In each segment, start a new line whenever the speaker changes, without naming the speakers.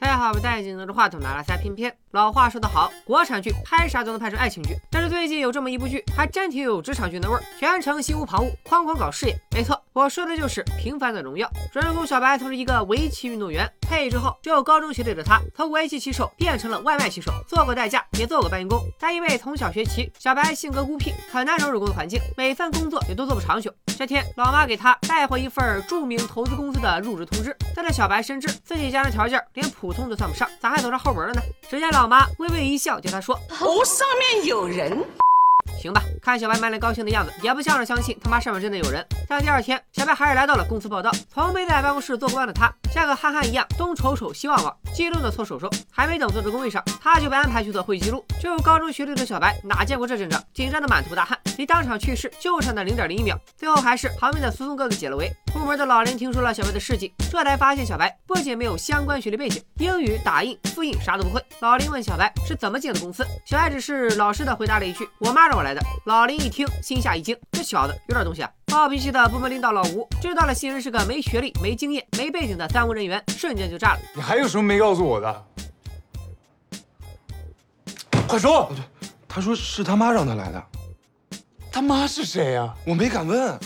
大家好，我戴眼镜拿着话筒拿了仨偏偏。老话说得好，国产剧拍啥都能拍出爱情剧。但是最近有这么一部剧，还真挺有职场剧的味儿，全程心无旁骛，哐哐搞事业。没错，我说的就是《平凡的荣耀》。主人公小白从是一个围棋运动员，退役之后只有高中学历的他，从围棋棋手变成了外卖骑手，做过代驾，也做过搬运工。但因为从小学棋，小白性格孤僻，很难融入工作环境，每份工作也都做不长久。这天，老妈给他带回一份著名投资公司的入职通知，但这小白深知自己家的条件连普通都算不上，咋还走上后门了呢？只见老妈微微一笑，对他说：“
头上面有人。”
行吧，看小白满脸高兴的样子，也不像是相信他妈上面真的有人。但第二天，小白还是来到了公司报道。从没在办公室坐过官的他，像个憨憨一样，东瞅瞅西望望，激动的搓手手。还没等坐到工位上，他就被安排去做会议记录。只有高中学历的小白哪见过这阵仗，紧张的满头大汗，离当场去世就差那零点零一秒。最后还是旁边的苏松哥哥解了围。部门的老林听说了小白的事迹，这才发现小白不仅没有相关学历背景，英语、打印、复印啥都不会。老林问小白是怎么进的公司，小白只是老实的回答了一句：“我妈让我来的。”老林一听，心下一惊，这小子有点东西啊！暴脾气的部门领导老吴知道了新人是个没学历、没经验、没背景的三无人员，瞬间就炸了。
你还有什么没告诉我的？快说！
对他说是他妈让他来的。
他妈是谁呀？
我没敢问。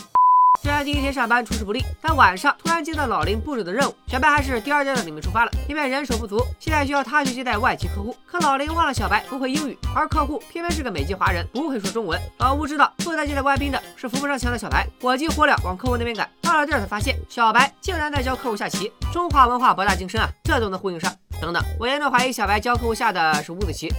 虽然第一天上班出师不利，但晚上突然接到老林布置的任务，小白还是第二天的领命出发了。因为人手不足，现在需要他去接待外籍客户。可老林忘了小白不会英语，而客户偏偏是个美籍华人，不会说中文。老吴知道负责接待外宾的是扶不上墙的小白，火急火燎往客户那边赶。到了地儿才发现，小白竟然在教客户下棋。中华文化博大精深啊，这都能呼应上。等等，我严重怀疑小白教客户下的是五子棋。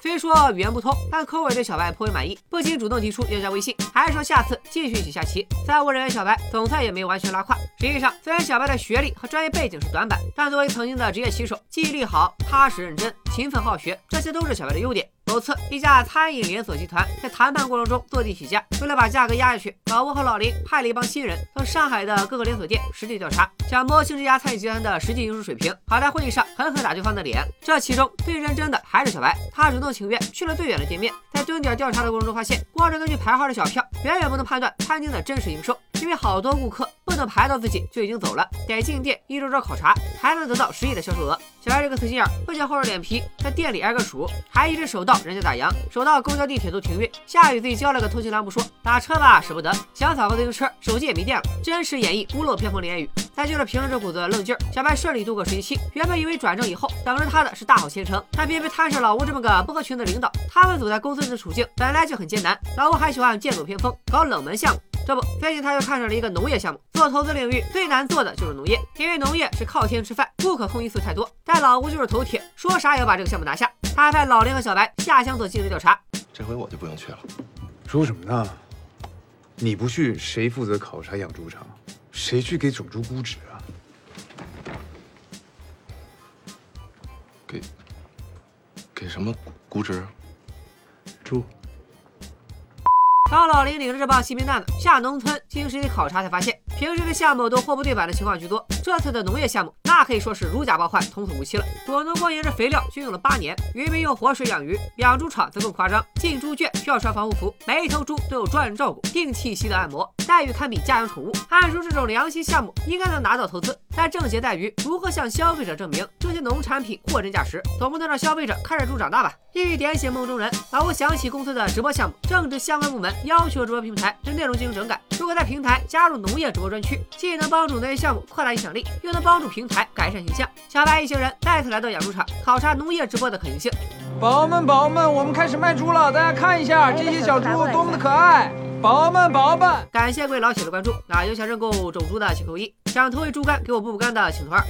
虽说语言不通，但柯伟对小白颇为满意，不仅主动提出要加微信，还说下次继续一起下棋。三无人员小白总算也没有完全拉胯。实际上，虽然小白的学历和专业背景是短板，但作为曾经的职业棋手，记忆力好、踏实认真、勤奋好学，这些都是小白的优点。某次，一家餐饮连锁集团在谈判过程中坐地起价，为了把价格压下去，老吴和老林派了一帮新人到上海的各个连锁店实地调查，想摸清这家餐饮集团的实际营收水平，好在会议上狠狠打对方的脸。这其中最认真的还是小白，他主动请愿去了最远的店面，在蹲点调查的过程中发现，光是根据排号的小票，远远不能判断餐厅的真实营收，因为好多顾客不能排到自己就已经走了，得进店一周周考察，才能得到十亿的销售额。小白这个死心眼，不仅厚着脸皮在店里挨个数，还一直守到人家打烊，守到公交、地铁都停运，下雨自己交了个通行栏不说，打车吧舍不得，想扫个自行车，手机也没电了，真实演绎屋漏偏逢连夜雨。再就是凭着这股子愣劲儿，小白顺利度过实习期。原本以为转正以后等着他的是大好前程，但偏偏摊上老吴这么个不合群的领导。他们所在公司的处境本来就很艰难，老吴还喜欢剑走偏锋，搞冷门项目。这不，最近他又看上了一个农业项目。做投资领域最难做的就是农业，因为农业是靠天吃饭，不可控因素太多。但老吴就是头铁，说啥也要把这个项目拿下。他还派老林和小白下乡做尽职调查。
这回我就不用去了。
说什么呢？你不去，谁负责考察养猪场？谁去给种猪估值啊？
给给什么估值？
猪。
当老林领着这帮新兵蛋子下农村进行实地考察，才发现平时的项目都货不对版的情况居多。这次的农业项目，那可以说是如假包换，童叟无欺了。果农光沿着肥料就用了八年，渔民用活水养鱼，养猪场则更夸张，进猪圈需要穿防护服，每一头猪都有专人照顾，定期洗澡按摩，待遇堪比家养宠物。按说这种良心项目应该能拿到投资，但症结在于如何向消费者证明这些农产品货真价实，总不能让消费者看着猪长大吧？一语点醒梦中人，老吴想起公司的直播项目，正值相关部门要求直播平台对内容进行整改。如果在平台加入农业直播专区，既能帮助农业项目扩大影响力，又能帮助平台改善形象。小白一行人再次来到养猪场，考察农业直播的可行性。
宝宝们，宝宝们，我们开始卖猪了，大家看一下这些小猪多么的可爱！宝宝们，宝宝们，
感谢各位老铁的关注。那有想认购种猪的请扣一，想投喂猪肝给我补补肝的请投二。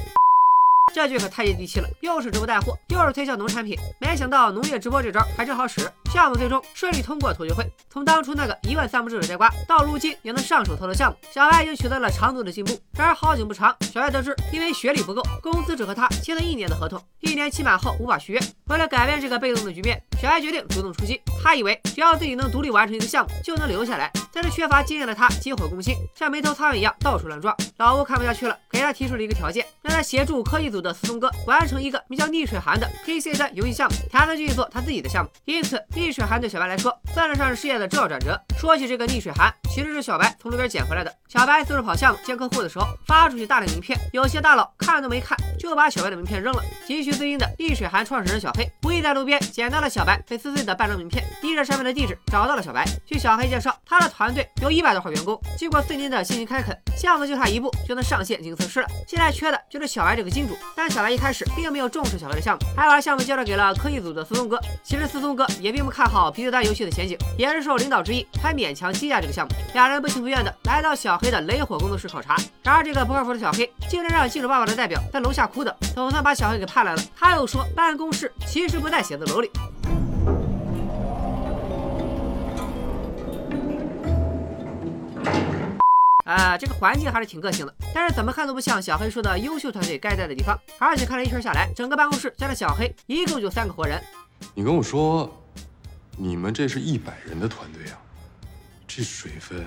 这句可太接地气了，又是直播带货，又是推销农产品，没想到农业直播这招还真好使。项目最终顺利通过同学会，从当初那个一万三不知的呆瓜，到如今也能上手操作项目，小白已经取得了长足的进步。然而好景不长，小白得知因为学历不够，公司只和他签了一年的合同，一年期满后无法续约。为了改变这个被动的局面，小白决定主动出击。他以为只要自己能独立完成一个项目，就能留下来。但是缺乏经验的他急火攻心，像没头苍蝇一样到处乱撞。老吴看不下去了，给他提出了一个条件，让他协助科技组的思聪哥完成一个名叫逆水寒的 PC 端游戏项目，他能继续做他自己的项目。因此，逆水寒对小白来说算得上是事业的重要转折。说起这个逆水寒，其实是小白从路边捡回来的。小白四处跑项目见客户的时候，发出去大量名片，有些大佬看都没看就把小白的名片扔了。急需资金的易水寒创始人小黑，无意在路边捡到了小白被撕碎的半张名片，依着上面的地址找到了小白。据小黑介绍，他的团队有一百多号员工，经过四年的辛勤开垦，项目就差一步就能上线进行测试了。现在缺的就是小白这个金主。但小白一开始并没有重视小白的项目，还把项目交了给了科技组的思聪哥。其实思聪哥也并不看好 PC 端游戏的前景，也是受领导之意才勉强接下这个项目。两人不情不愿的来到小黑的雷火工作室考察。然而这个不靠谱的小黑竟然让技术爸爸的代表在楼下哭等，总算把小黑给盼来了。他又说办公室其实不在写字楼里。啊，这个环境还是挺个性的，但是怎么看都不像小黑说的优秀团队该在的地方。而且看了一圈下来，整个办公室加上小黑，一共就三个活人。
你跟我说，你们这是一百人的团队啊，这水分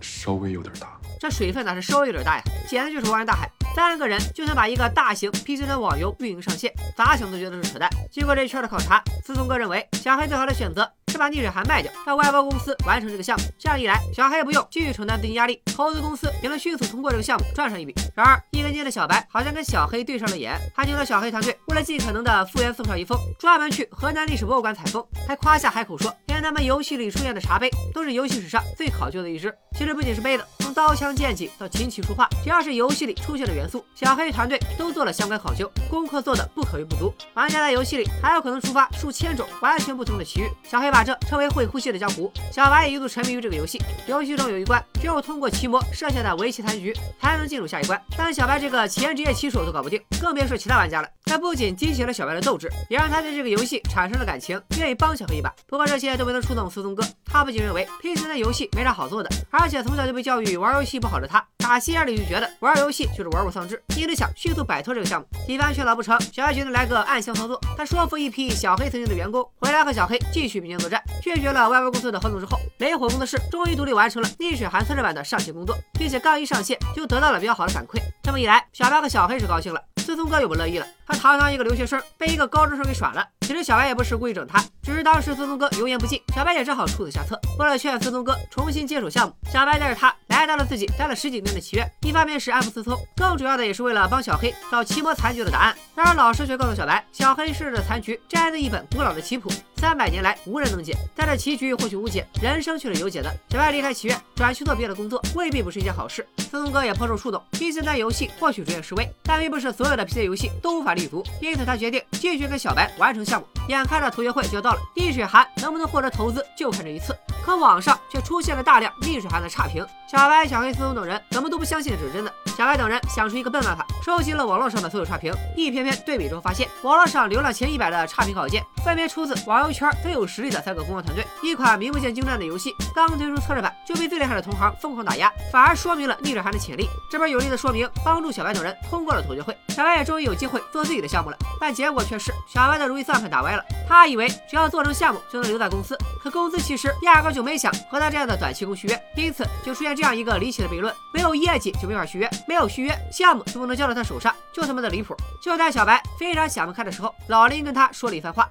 稍微有点大。
这水分哪是稍微有点大呀，简直就是汪洋大海。三个人就想把一个大型 PC 端网游运营上线，咋想都觉得是扯淡。经过这一圈的考察，思聪哥认为小黑最好的选择。是把逆水寒卖掉，让外包公司完成这个项目。这样一来，小黑也不用继续承担资金压力，投资公司也能迅速通过这个项目赚上一笔。然而，一根筋的小白好像跟小黑对上了眼，他听说小黑团队为了尽可能的复原宋少遗风，专门去河南历史博物馆采风，还夸下海口说，连他们游戏里出现的茶杯都是游戏史上最考究的一只。其实不仅是杯子，从刀枪剑戟到琴棋书画，只要是游戏里出现的元素，小黑团队都做了相关考究，功课做的不可谓不足。玩家在游戏里还有可能触发数千种完全不同的奇遇，小黑把这称为会呼吸的江湖，小白也一度沉迷于这个游戏。游戏中有一关，只有通过奇魔设下的围棋残局，才能进入下一关。但小白这个前职业棋手都搞不定，更别说其他玩家了。这不仅激起了小白的斗志，也让他对这个游戏产生了感情，愿意帮小黑一把。不过这些都没能触动思聪哥，他不仅认为 PC 的游戏没啥好做的，而且从小就被教育玩游戏不好的他，打心眼里就觉得玩游戏就是玩物丧志，一直想迅速摆脱这个项目。几番劝导不成，小白决定来个暗箱操作。他说服一批小黑曾经的员工回来和小黑继续并肩作战。拒绝了外包公司的合同之后，雷火工作室终于独立完成了逆水寒测试版的上线工作，并且刚一上线就得到了比较好的反馈。这么一来，小白和小黑是高兴了，思聪哥又不乐意了。他堂堂一个留学生，被一个高中生给耍了。其实小白也不是故意整他，只是当时孙东哥油盐不进，小白也只好出此下策。为了劝孙东哥重新接手项目，小白带着他来到了自己待了十几年的棋院，一方面是安抚思聪，更主要的也是为了帮小黑找奇魔残局的答案。然而老师却告诉小白，小黑设置的残局摘自一本古老的棋谱，三百年来无人能解。但这棋局或许无解，人生却是有解的。小白离开棋院，转去做别的工作，未必不是一件好事。思聪哥也颇受触动，PC 端游戏或许逐渐式微，但并不是所有的 PC 游戏都无法立足，因此他决定继续跟小白完成项目。眼看着同学会就要到了，逆水寒能不能获得投资，就看这一次。可网上却出现了大量逆水寒的差评，小小白、小黑、思聪等人怎么都不相信这是真的。小白等人想出一个笨办法，收集了网络上的所有差评，一篇篇对比之后，发现网络上流量前一百的差评稿件，分别出自网游圈最有实力的三个公关团队。一款名不见经传的游戏，刚推出测试版就被最厉害的同行疯狂打压，反而说明了逆水寒的潜力。这边有力的说明，帮助小白等人通过了同学会，小白也终于有机会做自己的项目了。但结果却是小白的如意算盘打歪了，他以为只要做成项目就能留在公司，可公司其实压根就没想和他这样的短期工续约，因此就出现这样一个离奇的悖论：没有业绩就没法续约，没有续约项目就不能交到他手上，就他妈的离谱。就在小白非常想不开的时候，老林跟他说了一番话：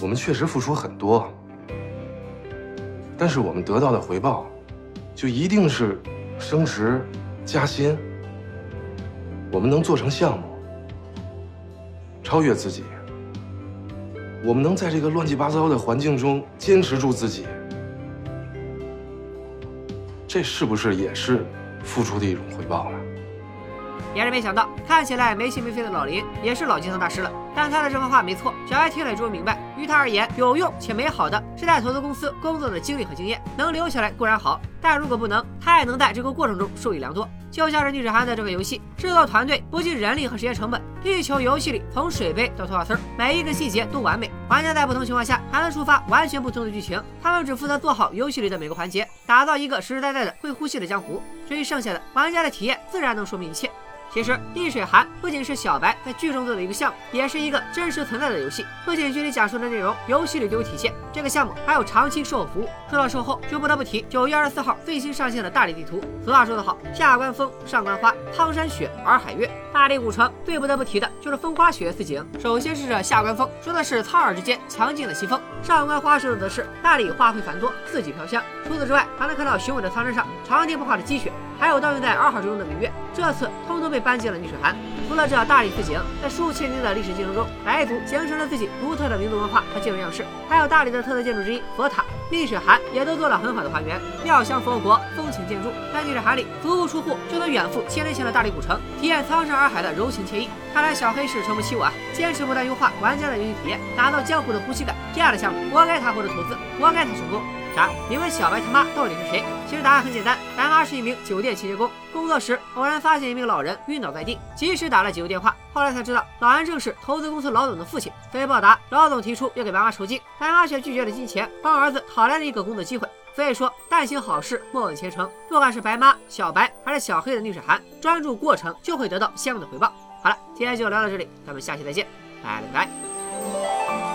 我们确实付出很多，但是我们得到的回报，就一定是升职加薪。我们能做成项目，超越自己。我们能在这个乱七八糟的环境中坚持住自己，这是不是也是付出的一种回报呢？
也是没想到，看起来没心没肺的老林也是老金汤大师了。但他的这番话没错，小白听了也终于明白，于他而言，有用且美好的是在投资公司工作的经历和经验，能留下来固然好，但如果不能，他也能在这个过程中受益良多。就像是逆水寒的这个游戏，制作团队不计人力和时间成本，力求游戏里从水杯到头发丝儿，每一个细节都完美。玩家在不同情况下还能触发完全不同的剧情，他们只负责做好游戏里的每个环节，打造一个实实在在的会呼吸的江湖。至于剩下的，玩家的体验自然能说明一切。其实，逆水寒不仅是小白在剧中做的一个项目，也是一个真实存在的游戏。不仅剧里讲述的内容，游戏里都有体现。这个项目还有长期售后服务。说到售后，就不得不提九月二十四号最新上线的大理地图。俗话说得好，下关风，上关花，苍山雪，洱海月。大理古城最不得不提的就是风花雪月四景。首先是这下关风，说的是苍耳之间强劲的西风；上关花说的则是大理花卉繁多，四季飘香。除此之外，还能看到雄伟的苍山上常年不化的积雪，还有倒映在洱海之中的明月。这次通通被搬进了逆水寒。除了这大理四景，在数千年的历史进程中，白族形成了自己独特的民族文化和建筑样式。还有大理的特色建筑之一佛塔，逆水寒也都做了很好的还原，庙香佛国，风情建筑。在逆水寒里，足不出户就能远赴千年前的大理古城，体验苍山洱海的柔情惬意。看来小黑是诚不起我啊，坚持不断优化玩家的游戏体验，打造江湖的呼吸感。这样的项目，活该他获得投资，活该他成功。啥？你问小白他妈到底是谁？其实答案很简单，白妈是一名酒店清洁工，工作时偶然发现一名老人晕倒在地，及时打了急救电话。后来才知道，老安正是投资公司老总的父亲。作为报答，老总提出要给白妈酬金，白妈却拒绝了金钱，帮儿子讨来了一个工作机会。所以说，但行好事，莫问前程。不管是白妈、小白还是小黑的逆水寒，专注过程就会得到相应的回报。好了，今天就聊到这里，咱们下期再见，拜了个拜。